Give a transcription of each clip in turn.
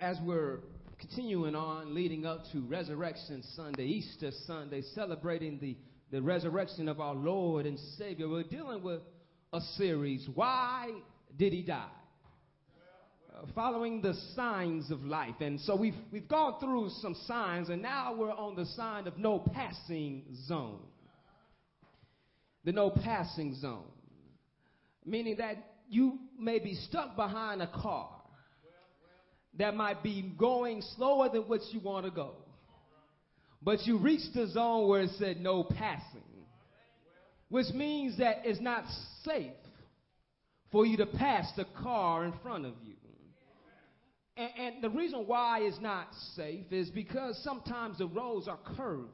as we're continuing on leading up to Resurrection Sunday, Easter Sunday, celebrating the, the resurrection of our Lord and Savior, we're dealing with a series Why Did He Die? Uh, following the signs of life. And so we've, we've gone through some signs, and now we're on the sign of no passing zone. The no passing zone. Meaning that you may be stuck behind a car that might be going slower than what you want to go. But you reach the zone where it said no passing, which means that it's not safe for you to pass the car in front of you. And, and the reason why it's not safe is because sometimes the roads are curving.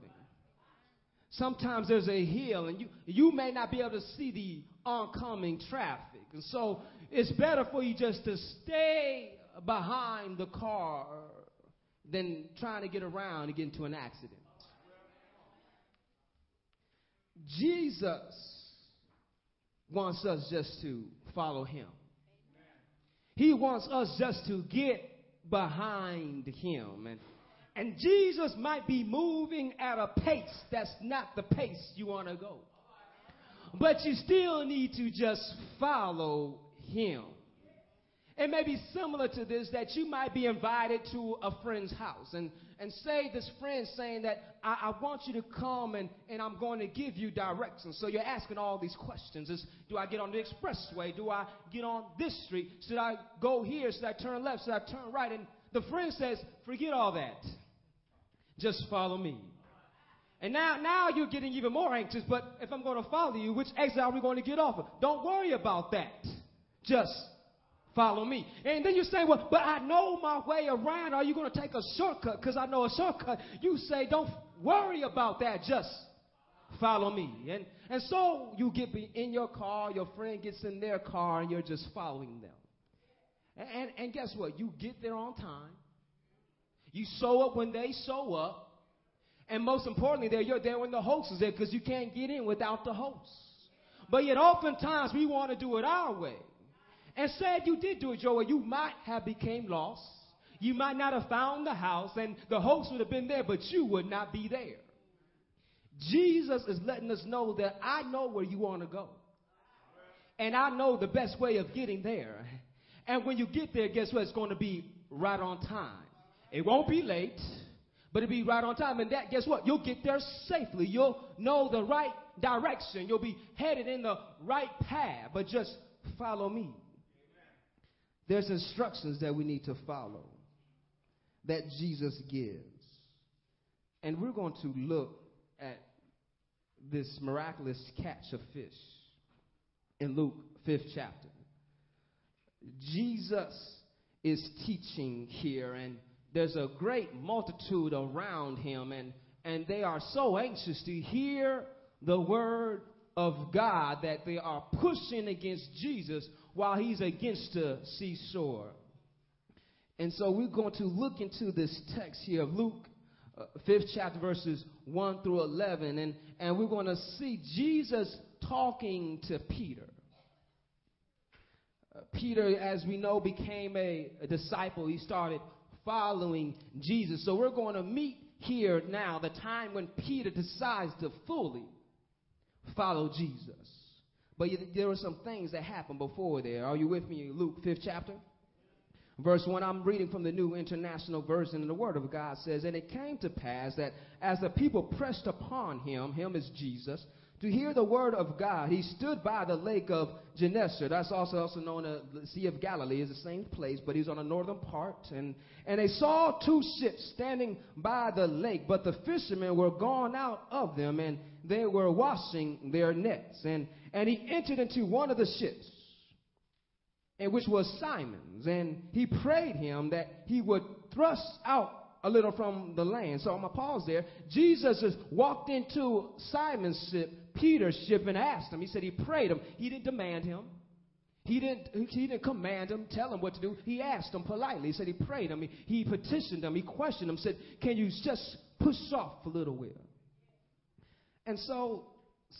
Sometimes there's a hill, and you, you may not be able to see the oncoming traffic. And so it's better for you just to stay behind the car than trying to get around and get into an accident. Jesus wants us just to follow him. He wants us just to get behind him. And, and Jesus might be moving at a pace that's not the pace you want to go. But you still need to just follow him. It may be similar to this that you might be invited to a friend's house and, and say this friend saying that I, I want you to come and, and I'm going to give you directions. So you're asking all these questions. Is do I get on the expressway? Do I get on this street? Should I go here? Should I turn left? Should I turn right? And the friend says, forget all that. Just follow me. And now, now you're getting even more anxious, but if I'm going to follow you, which exit are we going to get off of? Don't worry about that. Just follow me. And then you say, well, but I know my way around. Are you going to take a shortcut? Because I know a shortcut. You say, don't worry about that. Just follow me. And, and so you get in your car, your friend gets in their car, and you're just following them. And, and, and guess what? You get there on time. You show up when they show up. And most importantly, there you're there when the host is there because you can't get in without the host. But yet oftentimes we want to do it our way and said you did do it way, you might have became lost. You might not have found the house, and the host would have been there, but you would not be there. Jesus is letting us know that I know where you want to go. And I know the best way of getting there. And when you get there, guess what? It's going to be right on time. It won't be late, but it'll be right on time. And that, guess what? You'll get there safely. You'll know the right direction. You'll be headed in the right path, but just follow me. There's instructions that we need to follow that Jesus gives. And we're going to look at this miraculous catch of fish in Luke 5th chapter. Jesus is teaching here, and there's a great multitude around him, and, and they are so anxious to hear the word of God that they are pushing against Jesus while he's against the seashore. And so we're going to look into this text here of Luke, uh, 5th chapter, verses 1 through 11, and, and we're going to see Jesus talking to Peter. Uh, Peter, as we know, became a, a disciple. He started following Jesus. So we're going to meet here now the time when Peter decides to fully follow Jesus. But there were some things that happened before there. Are you with me? Luke 5th chapter? Verse 1, I'm reading from the New International Version, and the Word of God says, And it came to pass that as the people pressed upon him, him is Jesus, to hear the word of God, he stood by the lake of Gennesaret. That's also, also known as the Sea of Galilee, is the same place, but he's on the northern part. And, and they saw two ships standing by the lake, but the fishermen were gone out of them, and they were washing their nets. And, and he entered into one of the ships, and which was Simon's, and he prayed him that he would thrust out a little from the land. So I'm to pause there. Jesus just walked into Simon's ship, Peter's ship, and asked him. He said he prayed him. He didn't demand him. He didn't, he didn't command him, tell him what to do. He asked him politely. He said he prayed him. He, he petitioned him. He questioned him, said, Can you just push off a little bit? And so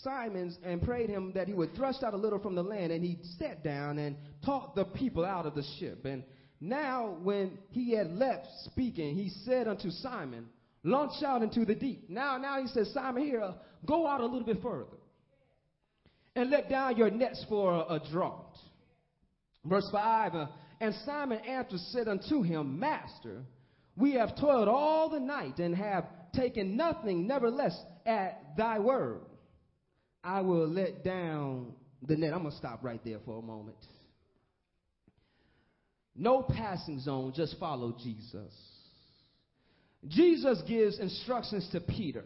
Simon's and prayed him that he would thrust out a little from the land, and he sat down and taught the people out of the ship. And Now, when he had left speaking, he said unto Simon, Launch out into the deep. Now, now he says, Simon, here, uh, go out a little bit further and let down your nets for a, a draught. Verse 5 uh, And Simon answered, said unto him, Master, we have toiled all the night and have taken nothing, nevertheless, at thy word. I will let down the net. I'm going to stop right there for a moment. No passing zone, just follow Jesus. Jesus gives instructions to Peter.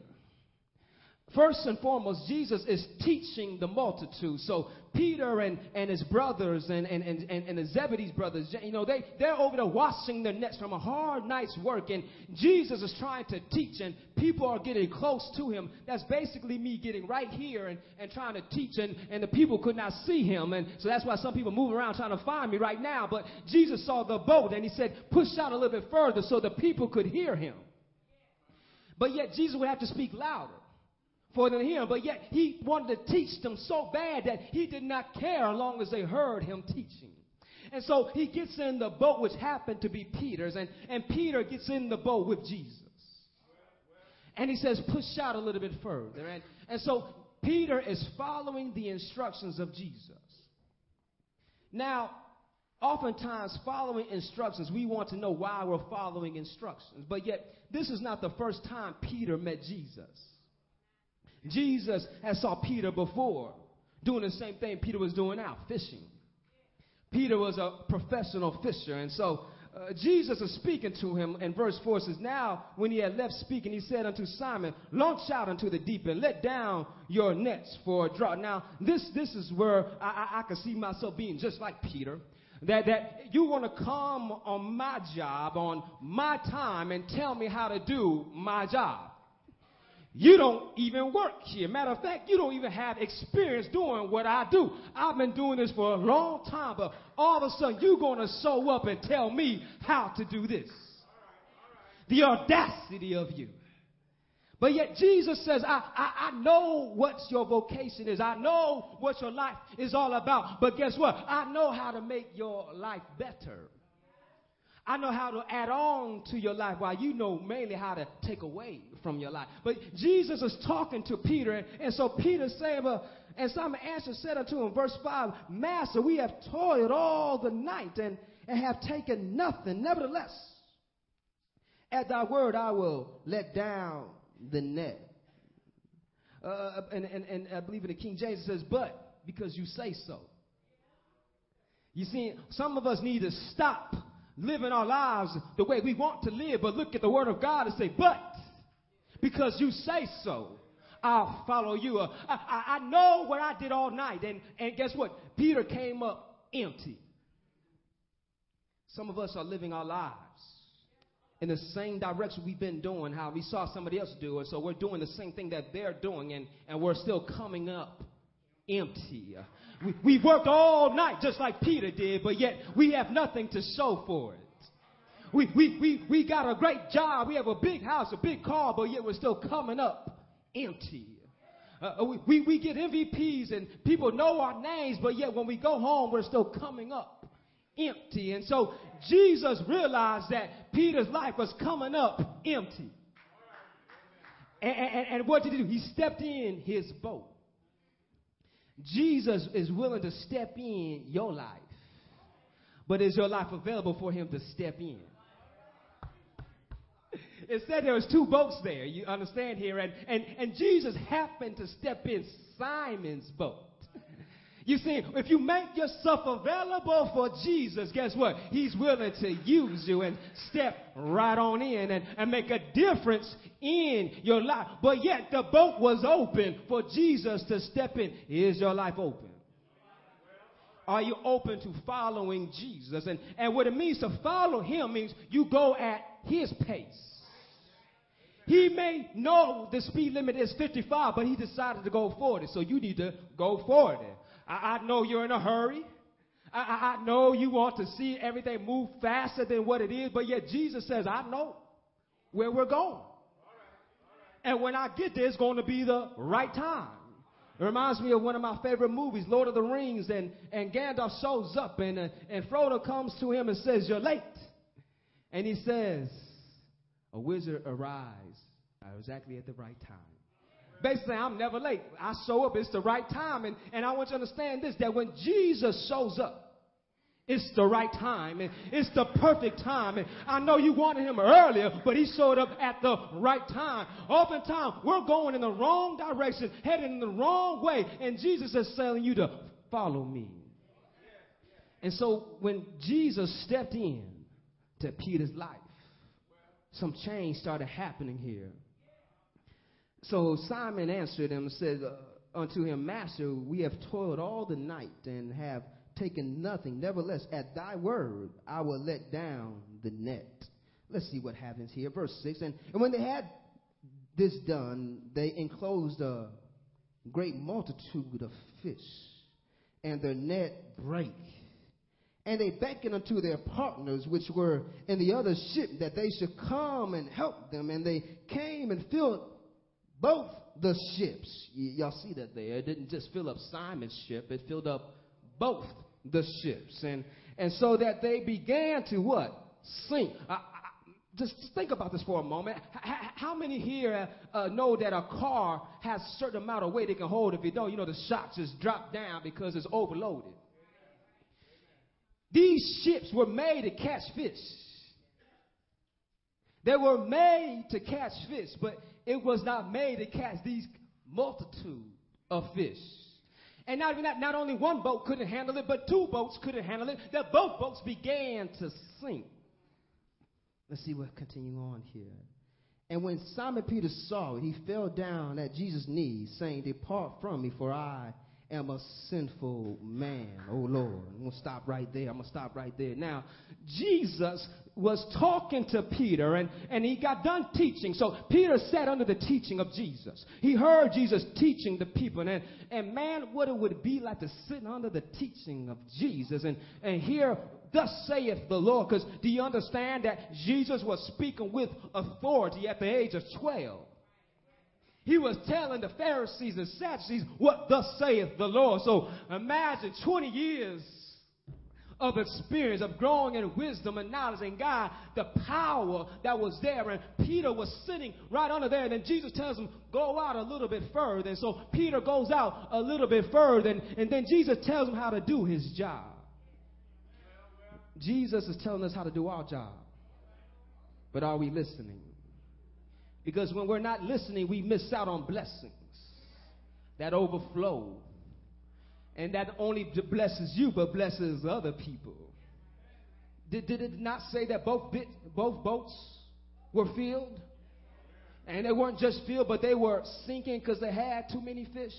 First and foremost, Jesus is teaching the multitude. So Peter and, and his brothers and, and, and, and the Zebedee's brothers, you know, they, they're over there washing their nets from a hard night's work. And Jesus is trying to teach, and people are getting close to him. That's basically me getting right here and, and trying to teach, and, and the people could not see him. And so that's why some people move around trying to find me right now. But Jesus saw the boat, and he said, push out a little bit further so the people could hear him. But yet Jesus would have to speak louder for to hear. But yet he wanted to teach them so bad that he did not care as long as they heard him teaching. And so he gets in the boat, which happened to be Peter's, and, and Peter gets in the boat with Jesus. And he says, push out a little bit further. And, and so Peter is following the instructions of Jesus. Now, oftentimes, following instructions, we want to know why we're following instructions. But yet, this is not the first time Peter met Jesus. Jesus had saw Peter before doing the same thing Peter was doing now, fishing. Peter was a professional fisher, and so uh, Jesus is speaking to him, and verse 4 says, Now, when he had left speaking, he said unto Simon, Launch out into the deep and let down your nets for a draught. Now, this, this is where I, I, I can see myself being just like Peter. That, that you want to come on my job, on my time, and tell me how to do my job. You don't even work here. Matter of fact, you don't even have experience doing what I do. I've been doing this for a long time, but all of a sudden you're going to show up and tell me how to do this. The audacity of you. But yet Jesus says, I, I, I know what your vocation is. I know what your life is all about. But guess what? I know how to make your life better. I know how to add on to your life while you know mainly how to take away from your life. But Jesus is talking to Peter, and, so Peter said, well, and Simon answered, said unto him, verse 5, Master, we have toiled all the night and, and have taken nothing. Nevertheless, at thy word I will let down the net. Uh, and, and, and I believe in the King James it says, but because you say so. You see, some of us need to stop living our lives the way we want to live, but look at the Word of God and say, but because you say so, I'll follow you. Uh, I, I, I know what I did all night. And, and guess what? Peter came up empty. Some of us are living our lives in the same direction we've been doing, how we saw somebody else do it. So we're doing the same thing that they're doing, and, and we're still coming up empty. We, we worked all night just like Peter did, but yet we have nothing to show for it. We, we, we, we got a great job. We have a big house, a big car, but yet we're still coming up empty. Uh, we, we, we get MVPs and people know our names, but yet when we go home, we're still coming up empty. And so Jesus realized that Peter's life was coming up empty. And, and, and what did he do? He stepped in his boat. Jesus is willing to step in your life. But is your life available for him to step in? It said there was two boats there. You understand here? And, and, and Jesus happened to step in Simon's boat. You see, if you make yourself available for Jesus, guess what? He's willing to use you and step right on in and, and make a difference in your life. But yet the boat was open for Jesus to step in. Is your life open? Are you open to following Jesus? And, and what it means to follow him means you go at his pace. He may know the speed limit is 55, but he decided to go 40. So you need to go 40. I, I know you're in a hurry. I, I, know you want to see everything move faster than what it is, but yet Jesus says, I know where we're going. And when I get there, it's going to be the right time. It reminds me of one of my favorite movies, Lord of the Rings, and, and Gandalf shows up, and, uh, and Frodo comes to him and says, You're late. And he says, A wizard arrives exactly at the right time. Basically, I'm never late. I show up, it's the right time. And, and I want you to understand this that when Jesus shows up, it's the right time and it's the perfect time. And I know you wanted him earlier, but he showed up at the right time. Oftentimes, we're going in the wrong direction, heading in the wrong way, and Jesus is telling you to follow me. And so when Jesus stepped in to Peter's life, some change started happening here. So Simon answered him and said uh, unto him, Master, we have toiled all the night and have taken nothing. Nevertheless, at thy word, I will let down the net. Let's see what happens here. Verse 6. And, and when they had this done, they enclosed a great multitude of fish, and their net brake. And they beckoned unto their partners, which were in the other ship, that they should come and help them. And they came and filled both the ships. Y- y'all see that there. It didn't just fill up Simon's ship, it filled up both the ships. And, and so that they began to what? Sink. Just think about this for a moment. How many here uh, know that a car has a certain amount of weight it can hold? If you don't, you know the shocks just drop down because it's overloaded. These ships were made to catch fish. They were made to catch fish, but it was not made to catch these multitude of fish. And not even that, not only one boat couldn't handle it, but two boats couldn't handle it. The both boats began to sink. Let's see what continue on here. And when Simon Peter saw it, he fell down at Jesus' knees, saying, Depart from me, for I am a sinful man. Oh Lord. I'm going to stop right there. I'm going to stop right there. Now, Jesus was talking to Peter and, and he got done teaching. So Peter sat under the teaching of Jesus. He heard Jesus teaching the people. And, and man, what it would be like to sit under the teaching of Jesus and, and hear thus saith the Lord. Because do you understand that Jesus was speaking with authority at the age of 12? He was telling the Pharisees and Sadducees what thus saith the Lord. So imagine 20 years of experience, of growing in wisdom and knowledge and God, the power that was there. And Peter was sitting right under there. And then Jesus tells him, go out a little bit further. And so Peter goes out a little bit further. And, and then Jesus tells him how to do his job. Jesus is telling us how to do our job. But are we listening? Because when we're not listening, we miss out on blessings that overflow. And that only blesses you, but blesses other people. Did, did it not say that both, bit, both boats were filled? And they weren't just filled, but they were sinking because they had too many fish.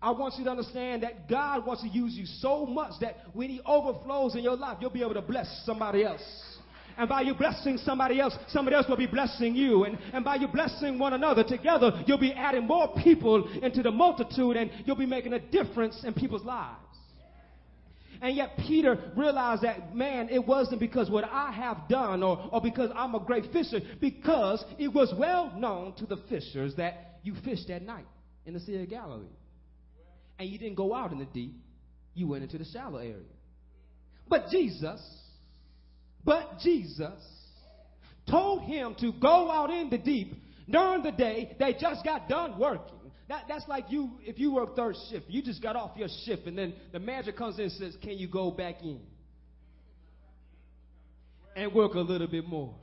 I want you to understand that God wants to use you so much that when He overflows in your life, you'll be able to bless somebody else. And by you blessing somebody else, somebody else will be blessing you. And, and by you blessing one another together, you'll be adding more people into the multitude and you'll be making a difference in people's lives. And yet Peter realized that, man, it wasn't because what I have done or, or because I'm a great fisher, because it was well known to the fishers that you fished at night in the Sea of Galilee. And you didn't go out in the deep, you went into the shallow area. But Jesus but Jesus told him to go out in the deep during the day. They just got done working. That, that's like you, if you work third shift, you just got off your shift, and then the manager comes in and says, Can you go back in? And work a little bit more.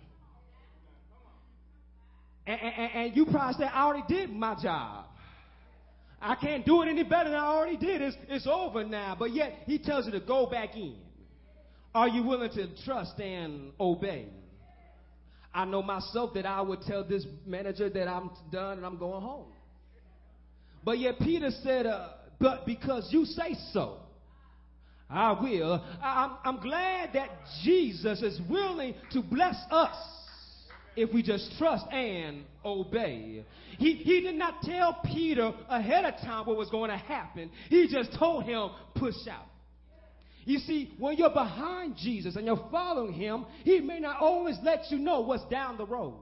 And, and, and you probably say, I already did my job. I can't do it any better than I already did. It's, it's over now. But yet, he tells you to go back in. Are you willing to trust and obey? I know myself that I would tell this manager that I'm done and I'm going home. But yet Peter said, uh, but because you say so, I will. I, I'm, I'm glad that Jesus is willing to bless us if we just trust and obey. He, he did not tell Peter ahead of time what was going to happen. He just told him, push out. You see, when you're behind Jesus and you're following him, he may not always let you know what's down the road.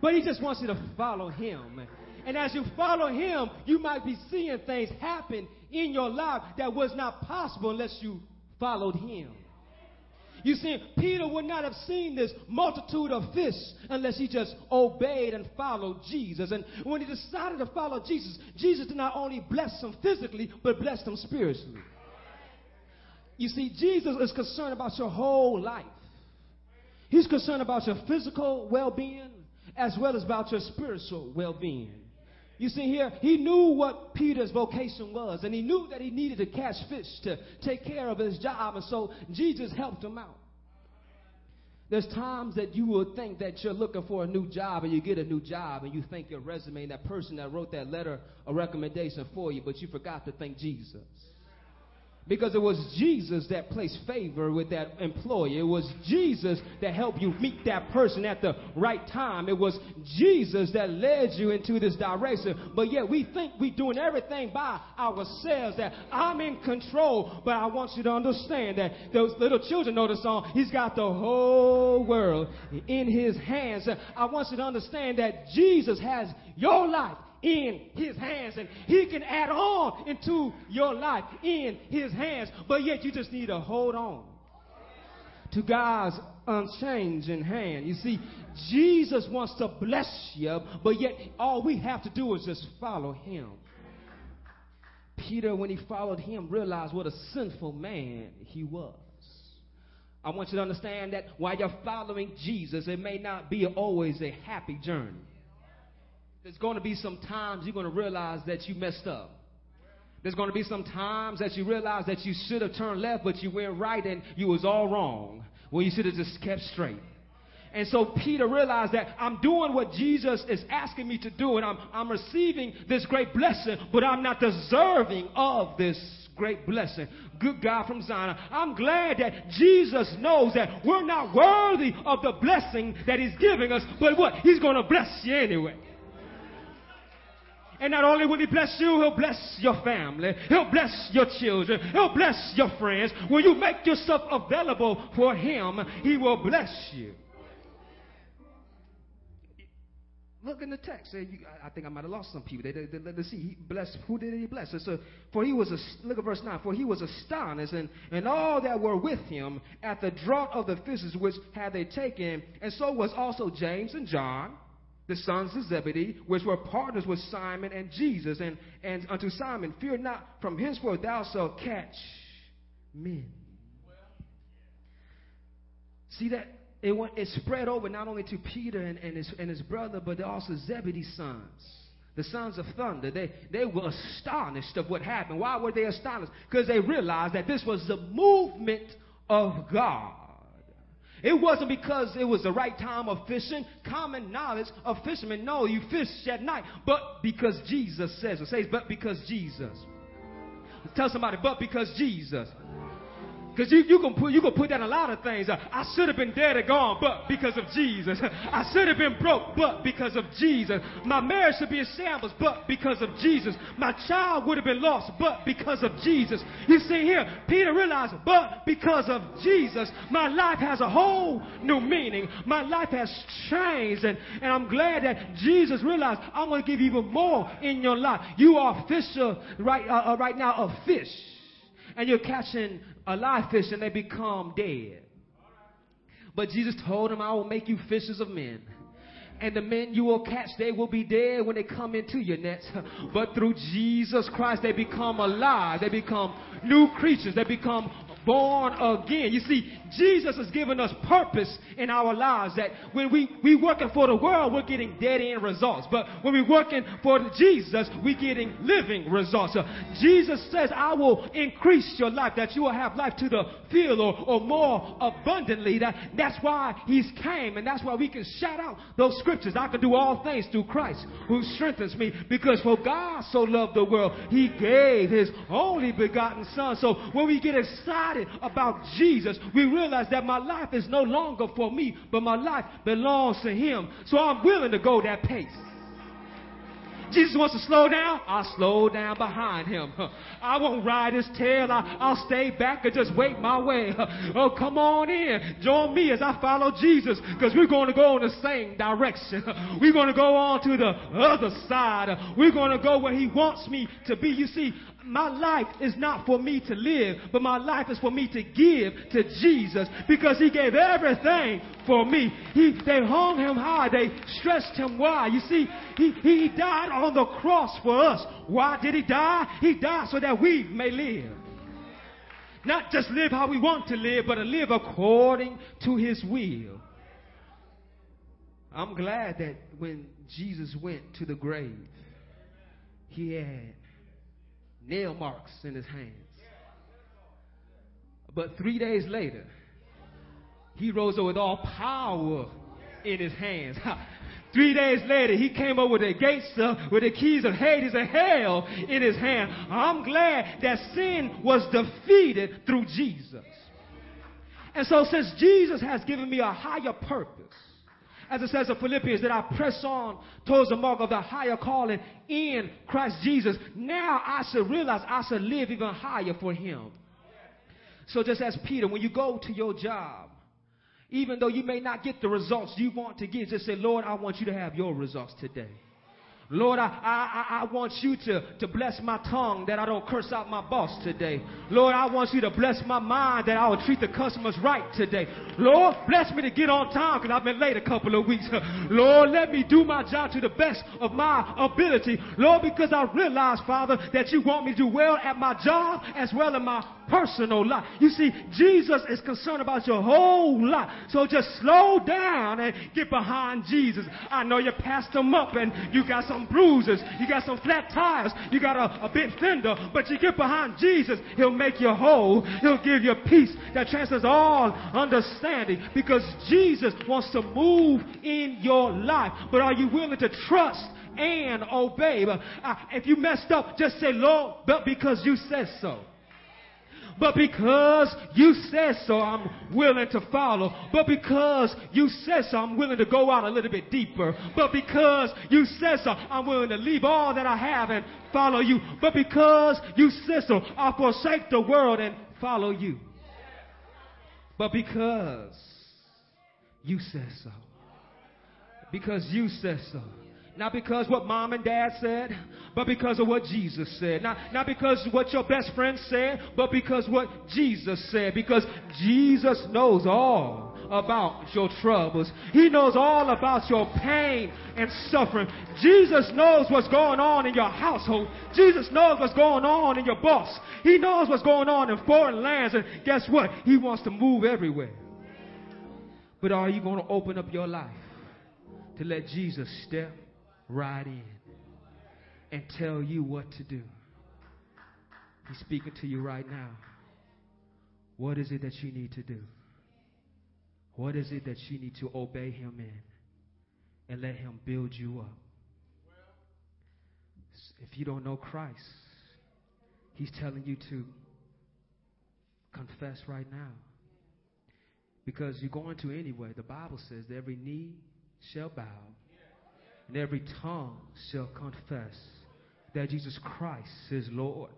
But he just wants you to follow him. And as you follow him, you might be seeing things happen in your life that was not possible unless you followed him. You see, Peter would not have seen this multitude of fish unless he just obeyed and followed Jesus. And when he decided to follow Jesus, Jesus did not only bless him physically, but blessed him spiritually. You see, Jesus is concerned about your whole life. He's concerned about your physical well being as well as about your spiritual well being. You see here, he knew what Peter's vocation was, and he knew that he needed to catch fish to take care of his job, and so Jesus helped him out. There's times that you will think that you're looking for a new job, and you get a new job, and you think your resume, and that person that wrote that letter, a recommendation for you, but you forgot to thank Jesus. Because it was Jesus that placed favor with that employer. It was Jesus that helped you meet that person at the right time. It was Jesus that led you into this direction. But yet we think we're doing everything by ourselves, that I'm in control. But I want you to understand that those little children know the song, He's got the whole world in His hands. I want you to understand that Jesus has your life in his hands and he can add on into your life in his hands. But yet you just need to hold on to God's unchanging hand. You see Jesus wants to bless you but yet all we have to do is just follow him. Peter when he followed him realized what a sinful man he was. I want you to understand that while you're following Jesus it may not be always a happy journey there's going to be some times you're going to realize that you messed up. There's going to be some times that you realize that you should have turned left, but you went right and you was all wrong. Well, you should have just kept straight. And so Peter realized that I'm doing what Jesus is asking me to do, and I'm, I'm receiving this great blessing, but I'm not deserving of this great blessing. Good God from Zion. I'm glad that Jesus knows that we're not worthy of the blessing that He's giving us, but what? He's going to bless you anyway. And not only will He bless you, He'll bless your family. He'll bless your children. He'll bless your friends. When you make yourself available for Him, He will bless you. Look in the text. I think I might have lost some people. They, they, they, let's see. He blessed. Who did he bless? So, for he was a, look at verse nine. For he was astonished, and, and all that were with him at the draught of the fishes which had they taken, and so was also James and John the sons of Zebedee, which were partners with Simon and Jesus, and, and unto Simon, Fear not, from henceforth thou shalt catch men. See that it, went, it spread over not only to Peter and, and, his, and his brother, but also Zebedee's sons, the sons of thunder. They, they were astonished of what happened. Why were they astonished? Because they realized that this was the movement of God. It wasn't because it was the right time of fishing. Common knowledge of fishermen No, you fish at night, but because Jesus says it. Says, but because Jesus. Tell somebody, but because Jesus. Because you, you, can put, you can put that a lot of things. Uh, I should have been dead and gone, but because of Jesus. I should have been broke, but because of Jesus. My marriage should be in shambles, but because of Jesus. My child would have been lost, but because of Jesus. You see here, Peter realized, but because of Jesus, my life has a whole new meaning. My life has changed, and, and I'm glad that Jesus realized, I'm going to give you even more in your life. You are a fisher right, uh, uh, right now of fish and you're catching a live fish and they become dead. But Jesus told him, I will make you fishers of men. And the men you will catch, they will be dead when they come into your nets. But through Jesus Christ, they become alive. They become new creatures. They become born again. You see, Jesus has given us purpose in our lives that when we, we working for the world, we're getting dead end results. But when we're working for Jesus, we're getting living results. So Jesus says, I will increase your life, that you will have life to the full or, or more abundantly. That, that's why he's came, and that's why we can shout out those scriptures. I can do all things through Christ who strengthens me. Because for God so loved the world, he gave his only begotten son. So when we get excited about Jesus, we realize that my life is no longer for me, but my life belongs to him. So I'm willing to go that pace. Jesus wants to slow down, I'll slow down behind him. I won't ride his tail. I, I'll stay back and just wait my way. Oh, come on in. Join me as I follow Jesus because we're going to go in the same direction. We're going to go on to the other side. We're going to go where he wants me to be. You see, my life is not for me to live, but my life is for me to give to Jesus because he gave everything for me. He, they hung him high. They stretched him wide. You see, he, he died on the cross for us. Why did he die? He died so that we may live. Not just live how we want to live, but to live according to his will. I'm glad that when Jesus went to the grave, he had nail marks in his hands. But three days later, he rose up with all power in his hands. Three days later, he came up with the gates with the keys of Hades and hell in his hand. I'm glad that sin was defeated through Jesus. And so, since Jesus has given me a higher purpose, as it says in Philippians, that I press on towards the mark of the higher calling in Christ Jesus. Now I should realize I should live even higher for Him. So just as Peter, when you go to your job, even though you may not get the results you want to get, just say, Lord, I want you to have your results today. Lord, I, I, I want you to, to bless my tongue that I don't curse out my boss today. Lord, I want you to bless my mind that I will treat the customers right today. Lord, bless me to get on time because I've been late a couple of weeks. Lord, let me do my job to the best of my ability. Lord, because I realize, Father, that you want me to do well at my job as well as my personal life. You see, Jesus is concerned about your whole life. So just slow down and get behind Jesus. I know you passed him up and you got some bruises, you got some flat tires, you got a, a bit fender, but you get behind Jesus, he'll make you whole. He'll give you peace that transcends all understanding because Jesus wants to move in your life. But are you willing to trust and obey? Uh, if you messed up, just say, Lord, but because you said so. But because you said so, I'm willing to follow. But because you said so, I'm willing to go out a little bit deeper. But because you said so, I'm willing to leave all that I have and follow you. But because you said so, I'll forsake the world and follow you. But because you said so. Because you said so. Not because what mom and dad said, but because of what Jesus said. Not, not because what your best friend said, but because what Jesus said. Because Jesus knows all about your troubles. He knows all about your pain and suffering. Jesus knows what's going on in your household. Jesus knows what's going on in your boss. He knows what's going on in foreign lands. And guess what? He wants to move everywhere. But are you going to open up your life to let Jesus step right in and tell you what to do. He's speaking to you right now. What is it that you need to do? What is it that you need to obey Him in and let Him build you up? If you don't know Christ, He's telling you to confess right now. Because you're going to anyway. The Bible says that every knee shall bow and every tongue shall confess that Jesus Christ is Lord.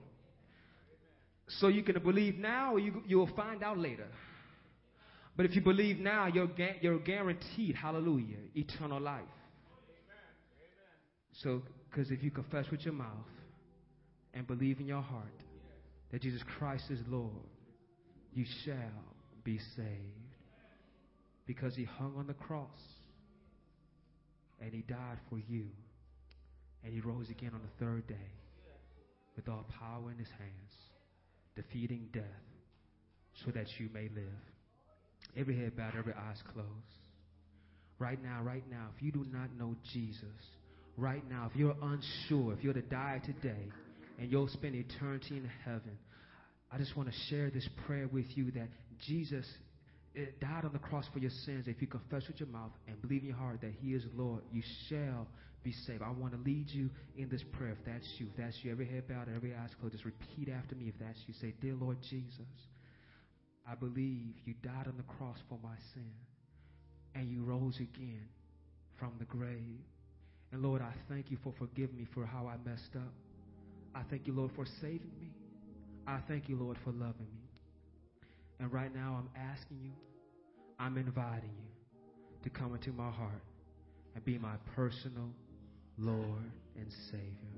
So you can believe now, or you, you'll find out later. But if you believe now, you're, you're guaranteed, hallelujah, eternal life. So, because if you confess with your mouth and believe in your heart that Jesus Christ is Lord, you shall be saved. Because he hung on the cross and he died for you. And he rose again on the third day with all power in his hands, defeating death so that you may live. Every head bowed, every eyes closed. Right now, right now, if you do not know Jesus, right now, if you're unsure, if you're to die today and you'll spend eternity in heaven, I just want to share this prayer with you that Jesus it died on the cross for your sins. If you confess with your mouth and believe in your heart that He is Lord, you shall be saved. I want to lead you in this prayer. If that's you, if that's you, every head bowed every eye closed, just repeat after me. If that's you, say, Dear Lord Jesus, I believe you died on the cross for my sin and you rose again from the grave. And Lord, I thank you for forgiving me for how I messed up. I thank you, Lord, for saving me. I thank you, Lord, for loving me. And right now, I'm asking you, I'm inviting you to come into my heart and be my personal Lord and Savior.